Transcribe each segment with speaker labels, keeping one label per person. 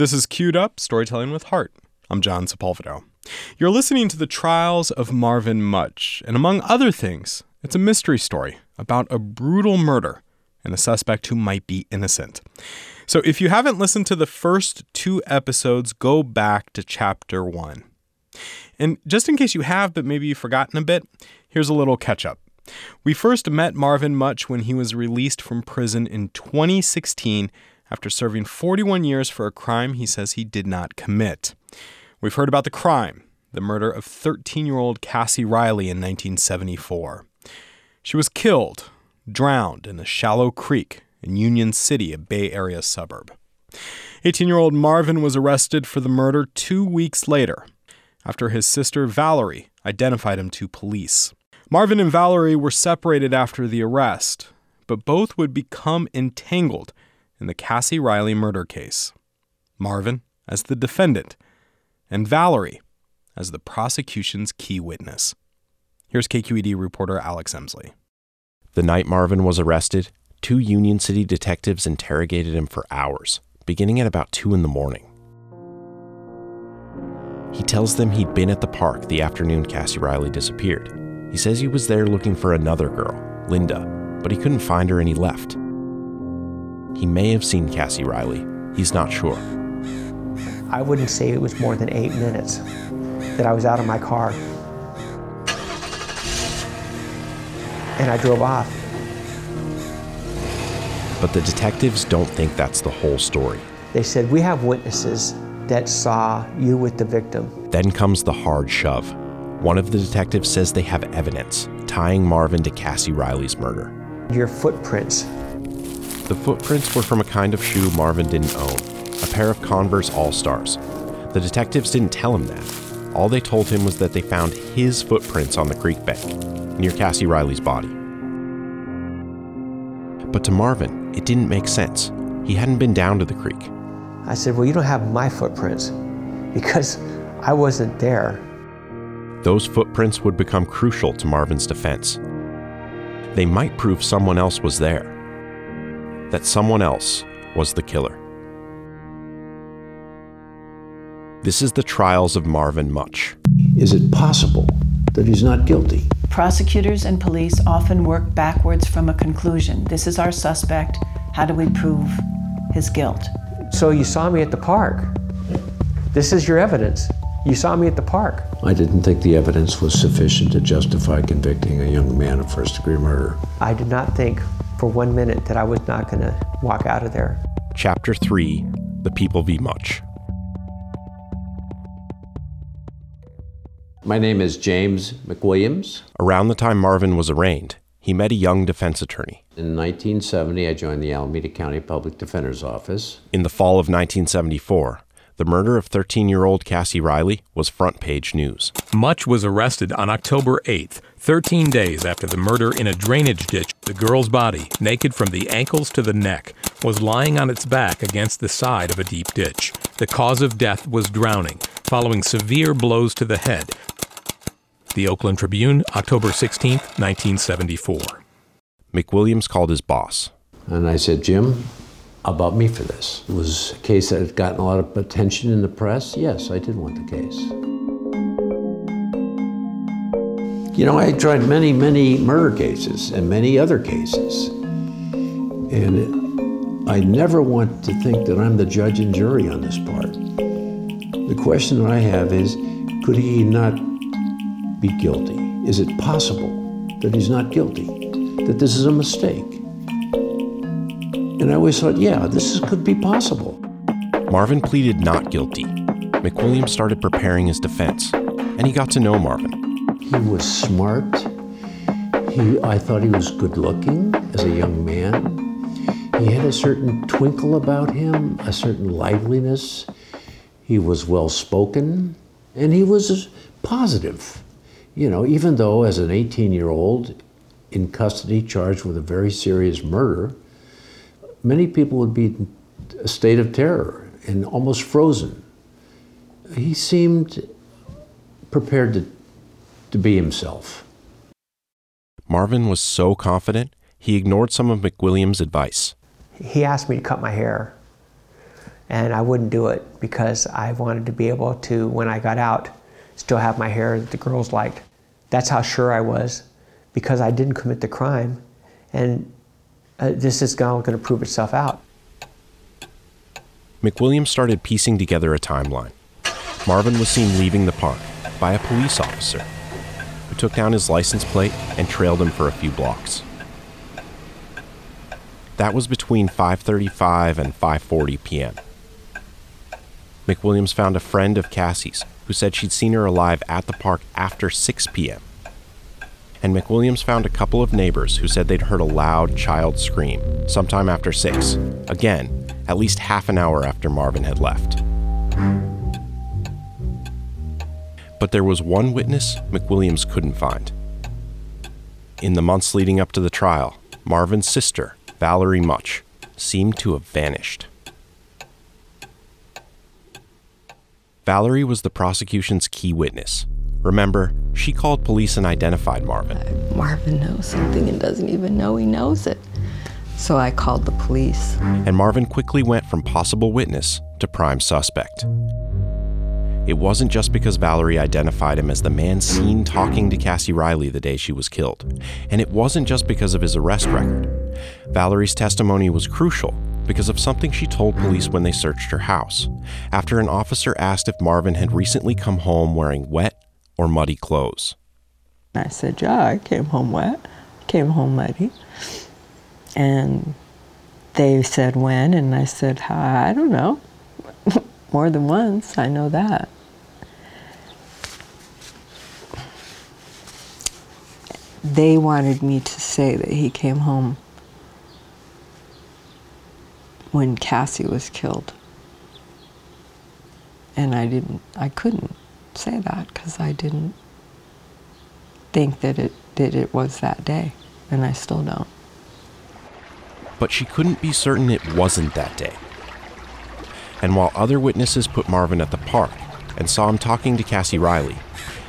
Speaker 1: This is Queued Up Storytelling with Heart. I'm John Sepulvado. You're listening to the trials of Marvin Mutch, and among other things, it's a mystery story about a brutal murder and a suspect who might be innocent. So if you haven't listened to the first two episodes, go back to chapter one. And just in case you have, but maybe you've forgotten a bit, here's a little catch up. We first met Marvin Mutch when he was released from prison in 2016 after serving 41 years for a crime he says he did not commit. We've heard about the crime, the murder of 13 year old Cassie Riley in 1974. She was killed, drowned in a shallow creek in Union City, a Bay Area suburb. 18 year old Marvin was arrested for the murder two weeks later after his sister Valerie identified him to police. Marvin and Valerie were separated after the arrest, but both would become entangled in the Cassie Riley murder case. Marvin as the defendant, and Valerie as the prosecution's key witness. Here's KQED reporter Alex Emslie.
Speaker 2: The night Marvin was arrested, two Union City detectives interrogated him for hours, beginning at about 2 in the morning. He tells them he'd been at the park the afternoon Cassie Riley disappeared. He says he was there looking for another girl, Linda, but he couldn't find her and he left. He may have seen Cassie Riley. He's not sure.
Speaker 3: I wouldn't say it was more than eight minutes that I was out of my car. And I drove off.
Speaker 2: But the detectives don't think that's the whole story.
Speaker 3: They said, We have witnesses that saw you with the victim.
Speaker 2: Then comes the hard shove. One of the detectives says they have evidence tying Marvin to Cassie Riley's murder.
Speaker 3: Your footprints
Speaker 2: the footprints were from a kind of shoe Marvin didn't own, a pair of Converse All Stars. The detectives didn't tell him that. All they told him was that they found his footprints on the creek bank, near Cassie Riley's body. But to Marvin, it didn't make sense. He hadn't been down to the creek.
Speaker 3: I said, Well, you don't have my footprints because I wasn't there.
Speaker 2: Those footprints would become crucial to Marvin's defense. They might prove someone else was there that someone else was the killer. This is the trials of Marvin Mutch.
Speaker 4: Is it possible that he's not guilty?
Speaker 5: Prosecutors and police often work backwards from a conclusion. This is our suspect. How do we prove his guilt?
Speaker 3: So you saw me at the park. This is your evidence. You saw me at the park.
Speaker 4: I didn't think the evidence was sufficient to justify convicting a young man of first degree murder.
Speaker 3: I did not think for one minute that I was not going to walk out of there.
Speaker 2: Chapter 3 The People v. Mutch.
Speaker 6: My name is James McWilliams.
Speaker 2: Around the time Marvin was arraigned, he met a young defense attorney.
Speaker 6: In 1970, I joined the Alameda County Public Defender's Office.
Speaker 2: In the fall of 1974, the murder of 13 year old Cassie Riley was front page news.
Speaker 7: Mutch was arrested on October 8th, 13 days after the murder in a drainage ditch. The girl's body, naked from the ankles to the neck, was lying on its back against the side of a deep ditch. The cause of death was drowning, following severe blows to the head. The Oakland Tribune, October 16, 1974.
Speaker 2: McWilliams called his boss.
Speaker 6: And I said, Jim, about me for this. It was a case that had gotten a lot of attention in the press. Yes, I did want the case. You know, I tried many, many murder cases and many other cases. And I never want to think that I'm the judge and jury on this part. The question that I have is could he not be guilty? Is it possible that he's not guilty? That this is a mistake? And I always thought, yeah, this is, could be possible.
Speaker 2: Marvin pleaded not guilty. McWilliams started preparing his defense, and he got to know Marvin.
Speaker 6: He was smart. He, I thought he was good looking as a young man. He had a certain twinkle about him, a certain liveliness. He was well spoken, and he was positive. You know, even though as an 18 year old in custody charged with a very serious murder, many people would be in a state of terror and almost frozen. He seemed prepared to, to be himself.
Speaker 2: Marvin was so confident, he ignored some of McWilliams' advice.
Speaker 3: He asked me to cut my hair. And I wouldn't do it because I wanted to be able to, when I got out, still have my hair that the girls liked. That's how sure I was because I didn't commit the crime. And uh, this is going to prove itself out.
Speaker 2: McWilliams started piecing together a timeline. Marvin was seen leaving the park by a police officer who took down his license plate and trailed him for a few blocks. That was between 5:35 and 5:40 p.m. McWilliams found a friend of Cassie's who said she'd seen her alive at the park after 6 p.m. And McWilliams found a couple of neighbors who said they'd heard a loud child scream sometime after 6, again, at least half an hour after Marvin had left. But there was one witness McWilliams couldn't find. In the months leading up to the trial, Marvin's sister, Valerie Mutch, seemed to have vanished. Valerie was the prosecution's key witness. Remember, she called police and identified Marvin.
Speaker 8: Uh, Marvin knows something and doesn't even know he knows it. So I called the police.
Speaker 2: And Marvin quickly went from possible witness to prime suspect. It wasn't just because Valerie identified him as the man seen talking to Cassie Riley the day she was killed. And it wasn't just because of his arrest record. Valerie's testimony was crucial because of something she told police when they searched her house, after an officer asked if Marvin had recently come home wearing wet or muddy clothes.
Speaker 8: I said, Yeah, I came home wet, came home muddy. And they said, When? And I said, I don't know. More than once, I know that. They wanted me to say that he came home when Cassie was killed. And I didn't, I couldn't say that because I didn't think that it, that it was that day, and I still don't.
Speaker 2: But she couldn't be certain it wasn't that day. And while other witnesses put Marvin at the park and saw him talking to Cassie Riley,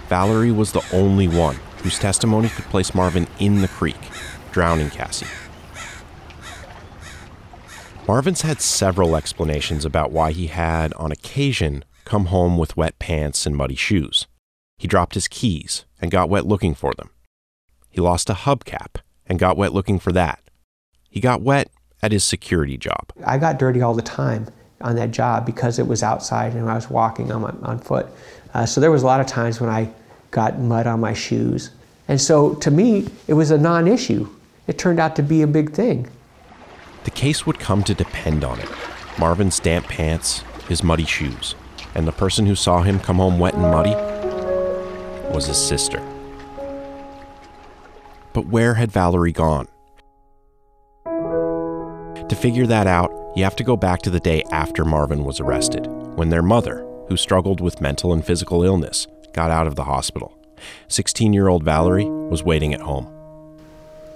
Speaker 2: Valerie was the only one whose testimony could place Marvin in the creek, drowning Cassie. Marvin's had several explanations about why he had, on occasion, come home with wet pants and muddy shoes. He dropped his keys and got wet looking for them. He lost a hubcap and got wet looking for that. He got wet at his security job.
Speaker 3: I got dirty all the time on that job because it was outside and I was walking on, my, on foot. Uh, so there was a lot of times when I got mud on my shoes. And so to me, it was a non issue. It turned out to be a big thing.
Speaker 2: The case would come to depend on it Marvin's damp pants, his muddy shoes, and the person who saw him come home wet and muddy was his sister. But where had Valerie gone? To figure that out, you have to go back to the day after Marvin was arrested, when their mother, who struggled with mental and physical illness, got out of the hospital. 16 year old Valerie was waiting at home.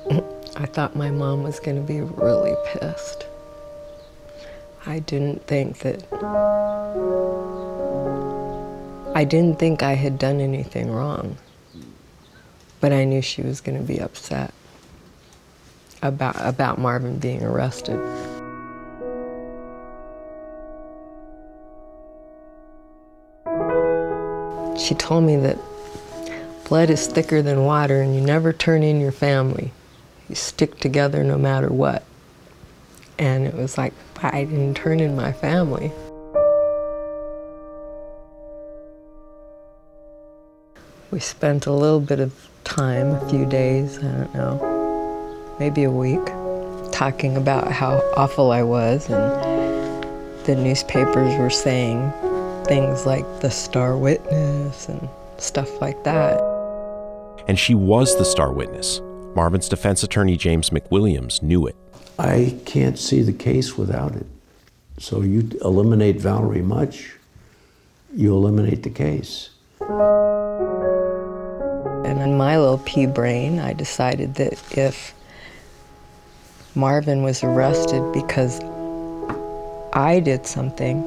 Speaker 8: I thought my mom was going to be really pissed. I didn't think that. I didn't think I had done anything wrong. But I knew she was going to be upset about, about Marvin being arrested. She told me that blood is thicker than water and you never turn in your family. You stick together no matter what. And it was like, I didn't turn in my family. We spent a little bit of time, a few days, I don't know, maybe a week, talking about how awful I was. And the newspapers were saying things like the star witness and stuff like that.
Speaker 2: And she was the star witness. Marvin's defense attorney, James McWilliams, knew it.
Speaker 6: I can't see the case without it. So you eliminate Valerie Mutch, you eliminate the case.
Speaker 8: And in my little pea brain, I decided that if Marvin was arrested because I did something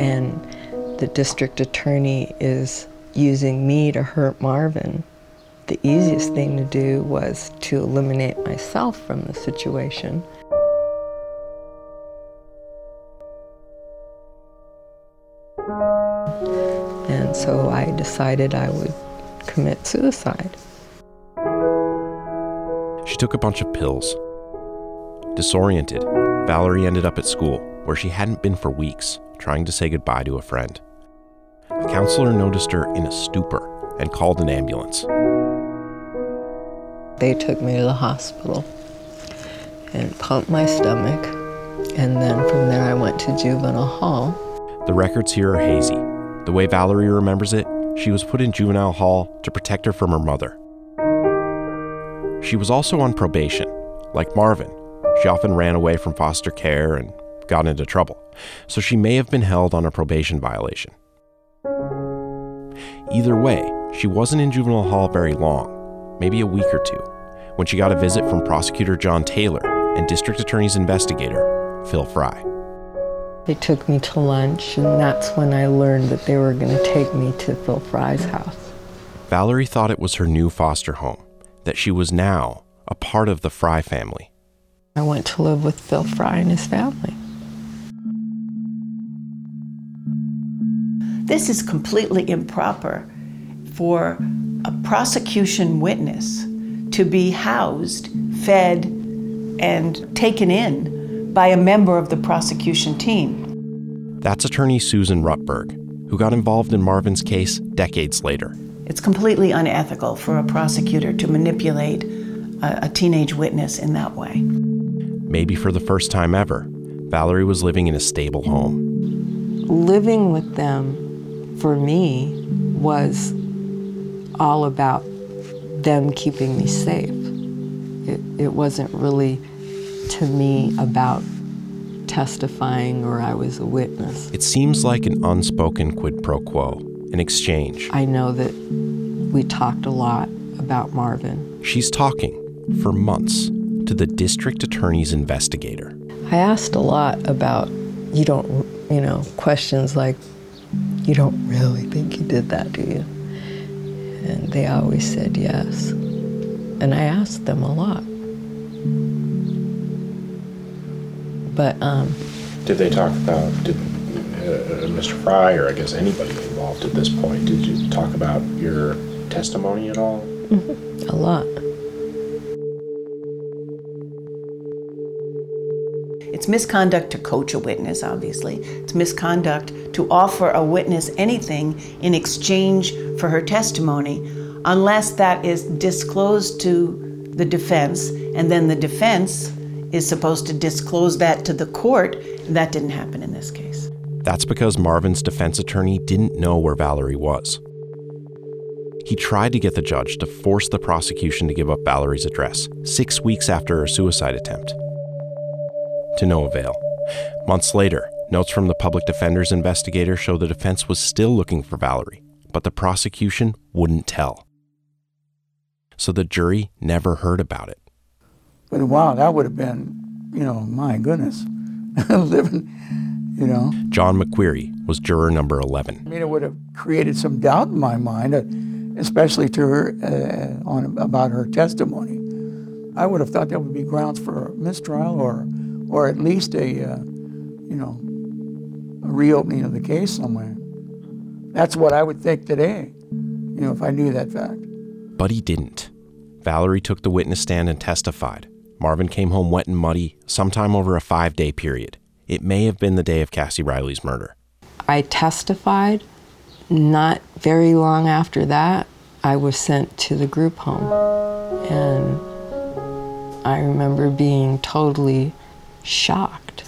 Speaker 8: and the district attorney is using me to hurt Marvin, the easiest thing to do was to eliminate myself from the situation. And so I decided I would commit suicide.
Speaker 2: She took a bunch of pills. Disoriented, Valerie ended up at school, where she hadn't been for weeks, trying to say goodbye to a friend. A counselor noticed her in a stupor and called an ambulance.
Speaker 8: They took me to the hospital and pumped my stomach. And then from there, I went to juvenile hall.
Speaker 2: The records here are hazy. The way Valerie remembers it, she was put in juvenile hall to protect her from her mother. She was also on probation. Like Marvin, she often ran away from foster care and got into trouble, so she may have been held on a probation violation. Either way, she wasn't in juvenile hall very long, maybe a week or two, when she got a visit from prosecutor John Taylor and district attorney's investigator, Phil Fry.
Speaker 8: They took me to lunch, and that's when I learned that they were going to take me to Phil Fry's house.
Speaker 2: Valerie thought it was her new foster home, that she was now a part of the Fry family.
Speaker 8: I went to live with Phil Fry and his family.
Speaker 5: This is completely improper for a prosecution witness to be housed, fed, and taken in by a member of the prosecution team.
Speaker 2: That's attorney Susan Rutberg, who got involved in Marvin's case decades later.
Speaker 5: It's completely unethical for a prosecutor to manipulate a, a teenage witness in that way.
Speaker 2: Maybe for the first time ever, Valerie was living in a stable home.
Speaker 8: Living with them for me was all about them keeping me safe. It, it wasn't really to me about testifying or I was a witness.
Speaker 2: It seems like an unspoken quid pro quo, an exchange.
Speaker 8: I know that we talked a lot about Marvin.
Speaker 2: She's talking for months to the district attorney's investigator.
Speaker 8: I asked a lot about, you don't, you know, questions like, you don't really think he did that, do you? And they always said yes. And I asked them a lot. But, um,
Speaker 9: Did they talk about, did uh, Mr. Fry, or I guess anybody involved at this point, did you talk about your testimony at all?
Speaker 8: a lot.
Speaker 5: It's misconduct to coach a witness, obviously. It's misconduct to offer a witness anything in exchange for her testimony, unless that is disclosed to the defense, and then the defense is supposed to disclose that to the court. That didn't happen in this case.
Speaker 2: That's because Marvin's defense attorney didn't know where Valerie was. He tried to get the judge to force the prosecution to give up Valerie's address six weeks after her suicide attempt. To no avail. Months later, notes from the public defender's investigator show the defense was still looking for Valerie, but the prosecution wouldn't tell. So the jury never heard about it.
Speaker 10: But wow, that would have been, you know, my goodness, living, you know.
Speaker 2: John McQuarrie was juror number 11.
Speaker 10: I mean, it would have created some doubt in my mind, uh, especially to her uh, on about her testimony. I would have thought that would be grounds for a mistrial, or, or at least a, uh, you know, a reopening of the case somewhere. That's what I would think today, you know, if I knew that fact.
Speaker 2: But he didn't. Valerie took the witness stand and testified. Marvin came home wet and muddy sometime over a five day period. It may have been the day of Cassie Riley's murder.
Speaker 8: I testified. Not very long after that, I was sent to the group home. And I remember being totally shocked.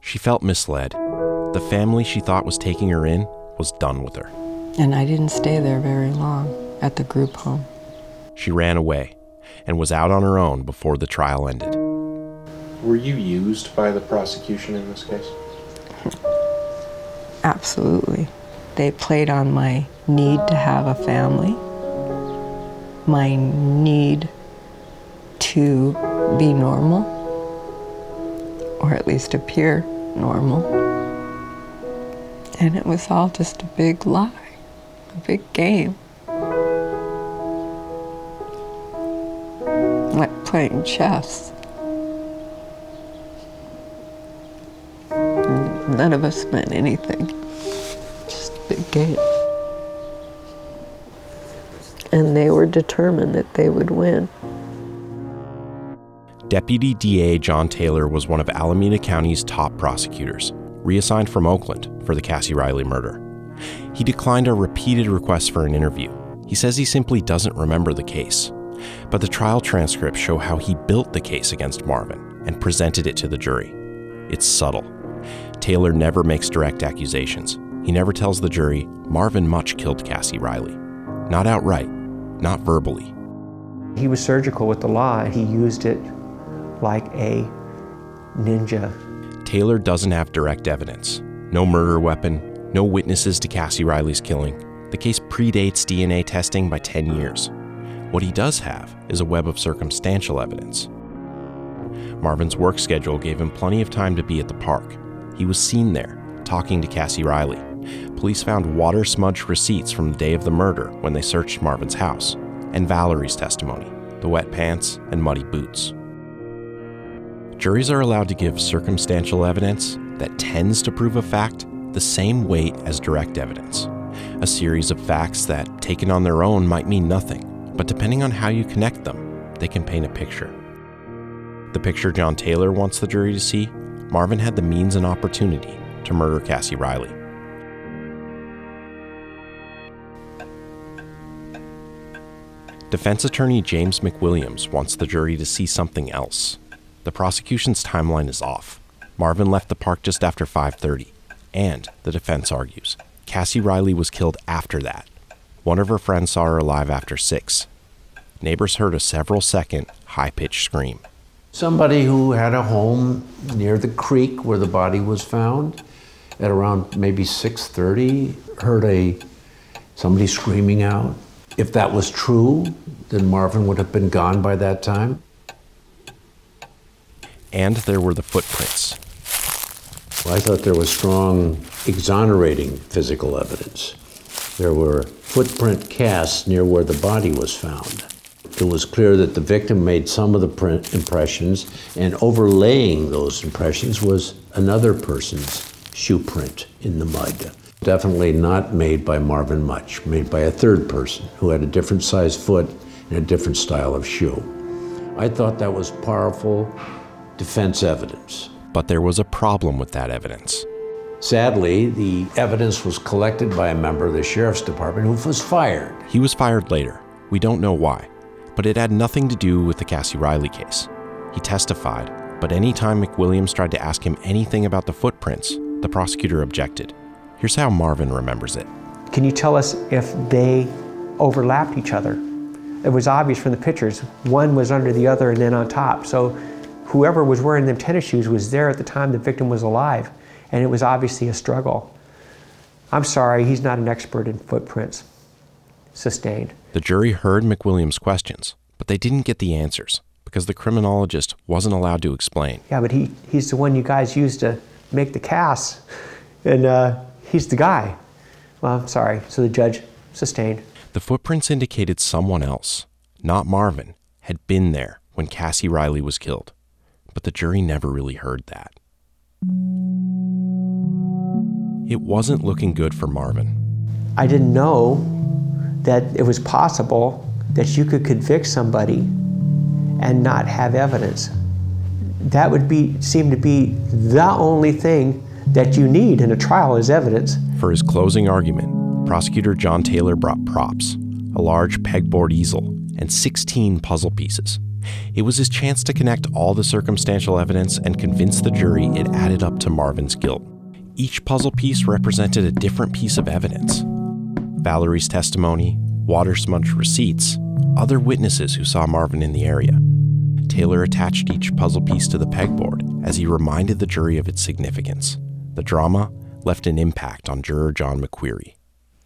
Speaker 2: She felt misled. The family she thought was taking her in was done with her.
Speaker 8: And I didn't stay there very long at the group home.
Speaker 2: She ran away and was out on her own before the trial ended.
Speaker 9: Were you used by the prosecution in this case?
Speaker 8: Absolutely. They played on my need to have a family, my need to be normal, or at least appear normal. And it was all just a big lie, a big game. Playing chess. None of us meant anything. Just a big game. And they were determined that they would win.
Speaker 2: Deputy DA John Taylor was one of Alameda County's top prosecutors, reassigned from Oakland for the Cassie Riley murder. He declined our repeated requests for an interview. He says he simply doesn't remember the case. But the trial transcripts show how he built the case against Marvin and presented it to the jury. It's subtle. Taylor never makes direct accusations. He never tells the jury Marvin Mutch killed Cassie Riley. Not outright, not verbally.
Speaker 3: He was surgical with the law. He used it like a ninja.
Speaker 2: Taylor doesn't have direct evidence. No murder weapon, no witnesses to Cassie Riley's killing. The case predates DNA testing by 10 years. What he does have is a web of circumstantial evidence. Marvin's work schedule gave him plenty of time to be at the park. He was seen there, talking to Cassie Riley. Police found water smudged receipts from the day of the murder when they searched Marvin's house, and Valerie's testimony the wet pants and muddy boots. Juries are allowed to give circumstantial evidence that tends to prove a fact the same weight as direct evidence. A series of facts that, taken on their own, might mean nothing, but depending on how you connect them, they can paint a picture. The picture John Taylor wants the jury to see Marvin had the means and opportunity to murder Cassie Riley. Defense attorney James McWilliams wants the jury to see something else. The prosecution's timeline is off. Marvin left the park just after 5:30, and the defense argues Cassie Riley was killed after that. One of her friends saw her alive after 6. Neighbors heard a several second, high pitched scream.
Speaker 6: Somebody who had a home near the creek where the body was found at around maybe 6:30 heard a somebody screaming out. If that was true, then Marvin would have been gone by that time.
Speaker 2: And there were the footprints.
Speaker 6: Well, I thought there was strong exonerating physical evidence. There were footprint casts near where the body was found. It was clear that the victim made some of the print impressions, and overlaying those impressions was another person's shoe print in the mud. Definitely not made by Marvin Mutch, made by a third person who had a different size foot and a different style of shoe. I thought that was powerful defense evidence.
Speaker 2: But there was a problem with that evidence.
Speaker 6: Sadly, the evidence was collected by a member of the sheriff's department who was fired.
Speaker 2: He was fired later. We don't know why, but it had nothing to do with the Cassie Riley case. He testified, but anytime McWilliams tried to ask him anything about the footprints, the prosecutor objected. Here's how Marvin remembers it.
Speaker 3: Can you tell us if they overlapped each other? It was obvious from the pictures. One was under the other and then on top. So whoever was wearing them tennis shoes was there at the time the victim was alive, and it was obviously a struggle. I'm sorry, he's not an expert in footprints. Sustained.
Speaker 2: The jury heard McWilliams' questions, but they didn't get the answers because the criminologist wasn't allowed to explain.
Speaker 3: Yeah, but he, he's the one you guys used to make the casts, and uh, he's the guy. Well, I'm sorry. So the judge sustained.
Speaker 2: The footprints indicated someone else, not Marvin, had been there when Cassie Riley was killed. But the jury never really heard that. It wasn't looking good for Marvin.
Speaker 3: I didn't know that it was possible that you could convict somebody and not have evidence. That would be seem to be the only thing that you need in a trial is evidence.
Speaker 2: For his closing argument, prosecutor John Taylor brought props, a large pegboard easel, and 16 puzzle pieces. It was his chance to connect all the circumstantial evidence and convince the jury it added up to Marvin's guilt. Each puzzle piece represented a different piece of evidence Valerie's testimony, water smudged receipts, other witnesses who saw Marvin in the area. Taylor attached each puzzle piece to the pegboard as he reminded the jury of its significance. The drama left an impact on juror John McQueary.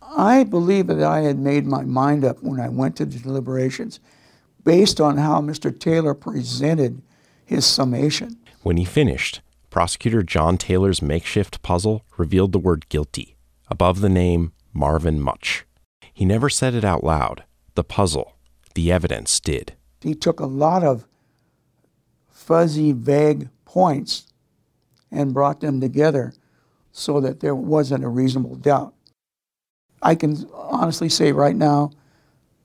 Speaker 10: I believe that I had made my mind up when I went to the deliberations based on how Mr. Taylor presented his summation.
Speaker 2: When he finished, prosecutor John Taylor's makeshift puzzle revealed the word guilty above the name Marvin Mutch. He never said it out loud. The puzzle, the evidence did.
Speaker 10: He took a lot of fuzzy, vague points and brought them together so that there wasn't a reasonable doubt. I can honestly say right now,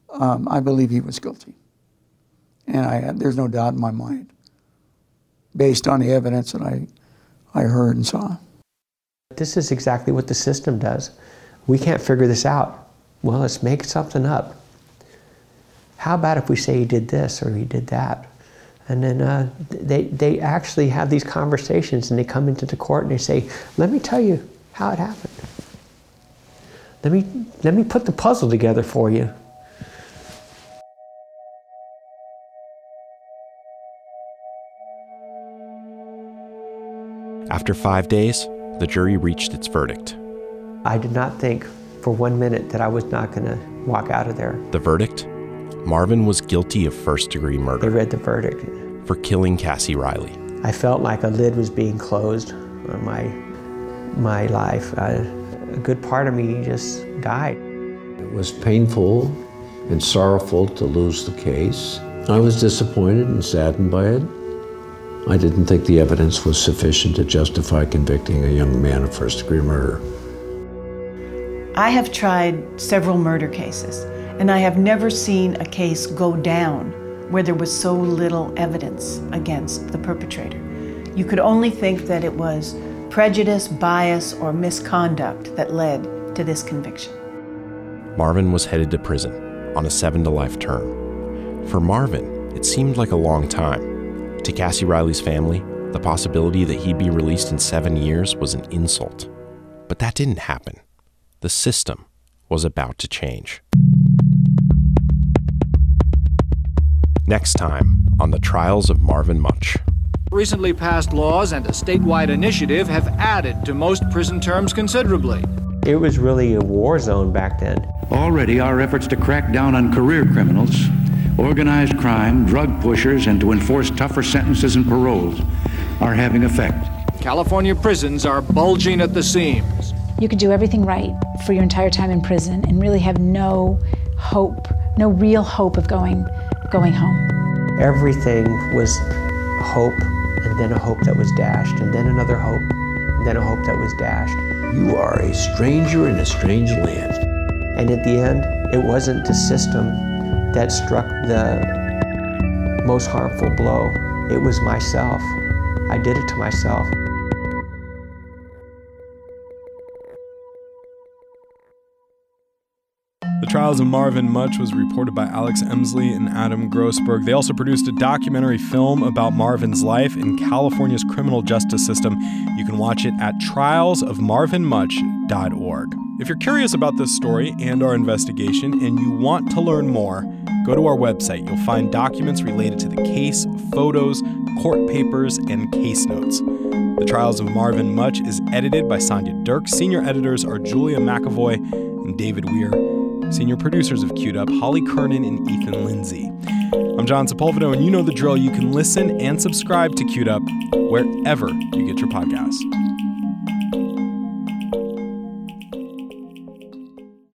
Speaker 10: um, I believe he was guilty. And I, there's no doubt in my mind, based on the evidence that I, I heard and saw.
Speaker 3: This is exactly what the system does. We can't figure this out. Well, let's make something up. How about if we say he did this or he did that? And then uh, they, they actually have these conversations and they come into the court and they say, Let me tell you how it happened. Let me, let me put the puzzle together for you.
Speaker 2: After five days, the jury reached its verdict.
Speaker 3: I did not think for one minute that I was not going to walk out of there.
Speaker 2: The verdict? Marvin was guilty of first degree murder.
Speaker 3: They read the verdict.
Speaker 2: for killing Cassie Riley.
Speaker 3: I felt like a lid was being closed on my, my life. I, a good part of me just died.
Speaker 6: It was painful and sorrowful to lose the case. I was disappointed and saddened by it. I didn't think the evidence was sufficient to justify convicting a young man of first degree murder.
Speaker 5: I have tried several murder cases, and I have never seen a case go down where there was so little evidence against the perpetrator. You could only think that it was prejudice, bias, or misconduct that led to this conviction.
Speaker 2: Marvin was headed to prison on a seven to life term. For Marvin, it seemed like a long time. To Cassie Riley's family, the possibility that he'd be released in seven years was an insult. But that didn't happen. The system was about to change. Next time on the trials of Marvin Mutch.
Speaker 11: Recently passed laws and a statewide initiative have added to most prison terms considerably.
Speaker 3: It was really a war zone back then.
Speaker 12: Already, our efforts to crack down on career criminals, organized crime, drug pushers, and to enforce tougher sentences and paroles are having effect.
Speaker 11: California prisons are bulging at the seams.
Speaker 13: You could do everything right for your entire time in prison and really have no hope, no real hope of going, going home.
Speaker 3: Everything was hope, and then a hope that was dashed, and then another hope, and then a hope that was dashed.
Speaker 6: You are a stranger in a strange land.
Speaker 3: And at the end, it wasn't the system that struck the most harmful blow, it was myself. I did it to myself.
Speaker 1: The Trials of Marvin Mutch was reported by Alex Emslie and Adam Grossberg. They also produced a documentary film about Marvin's life in California's criminal justice system. You can watch it at trialsofmarvinmutch.org. If you're curious about this story and our investigation and you want to learn more, go to our website. You'll find documents related to the case, photos, court papers, and case notes. The Trials of Marvin Mutch is edited by Sonia Dirk. Senior editors are Julia McEvoy and David Weir. Senior producers of Queued Up, Holly Kernan and Ethan Lindsey. I'm John Sepulvado, and you know the drill. You can listen and subscribe to Queued Up wherever you get your podcasts.